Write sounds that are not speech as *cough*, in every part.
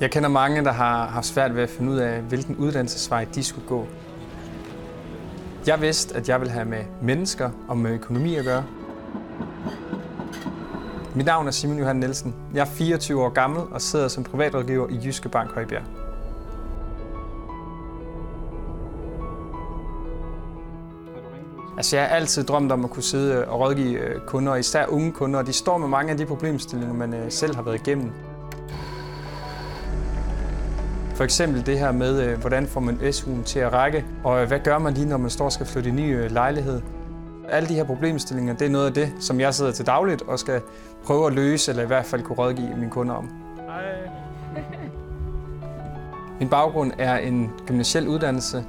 Jeg kender mange, der har haft svært ved at finde ud af, hvilken uddannelsesvej de skulle gå. Jeg vidste, at jeg ville have med mennesker og med økonomi at gøre. Mit navn er Simon Johan Nielsen. Jeg er 24 år gammel og sidder som privatrådgiver i Jyske Bank Højbjerg. Altså, jeg har altid drømt om at kunne sidde og rådgive øh, kunder, især unge kunder, og de står med mange af de problemstillinger, man øh, selv har været igennem. For eksempel det her med, øh, hvordan får man SU'en til at række, og hvad gør man lige, når man står og skal flytte i en ny lejlighed. Alle de her problemstillinger, det er noget af det, som jeg sidder til dagligt og skal prøve at løse, eller i hvert fald kunne rådgive mine kunder om. Hej. Min baggrund er en gymnasiel uddannelse,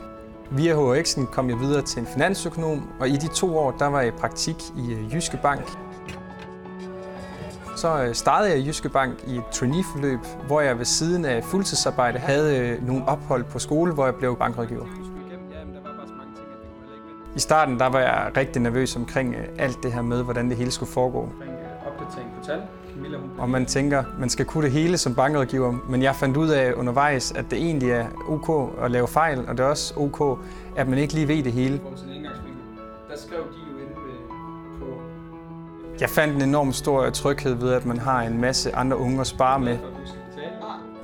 Via HX'en kom jeg videre til en finansøkonom, og i de to år der var jeg i praktik i øh, Jyske Bank. Så øh, startede jeg i Jyske Bank i et traineeforløb, hvor jeg ved siden af fuldtidsarbejde havde øh, nogle ophold på skole, hvor jeg blev bankrådgiver. I starten der var jeg rigtig nervøs omkring alt det her med, hvordan det hele skulle foregå. Opdatering på tal. Og man tænker, man skal kunne det hele som bankrådgiver, men jeg fandt ud af undervejs, at det egentlig er ok at lave fejl, og det er også ok, at man ikke lige ved det hele. Der skrev de jo. Jeg fandt en enorm stor tryghed ved, at man har en masse andre unge at spare med.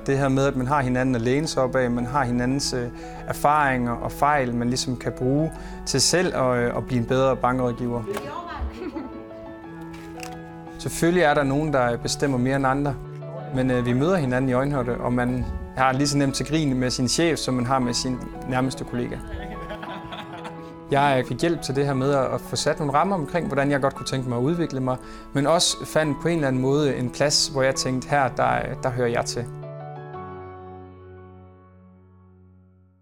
Det her med, at man har hinanden at læne sig op af, man har hinandens øh, erfaringer og fejl, man ligesom kan bruge til selv at, øh, at blive en bedre bankrådgiver. *laughs* Selvfølgelig er der nogen, der bestemmer mere end andre, men øh, vi møder hinanden i øjenhørte, og man har lige så nemt til grin med sin chef, som man har med sin nærmeste kollega. Jeg fik hjælp til det her med at få sat nogle rammer omkring, hvordan jeg godt kunne tænke mig at udvikle mig, men også fandt på en eller anden måde en plads, hvor jeg tænkte, her der, der hører jeg til.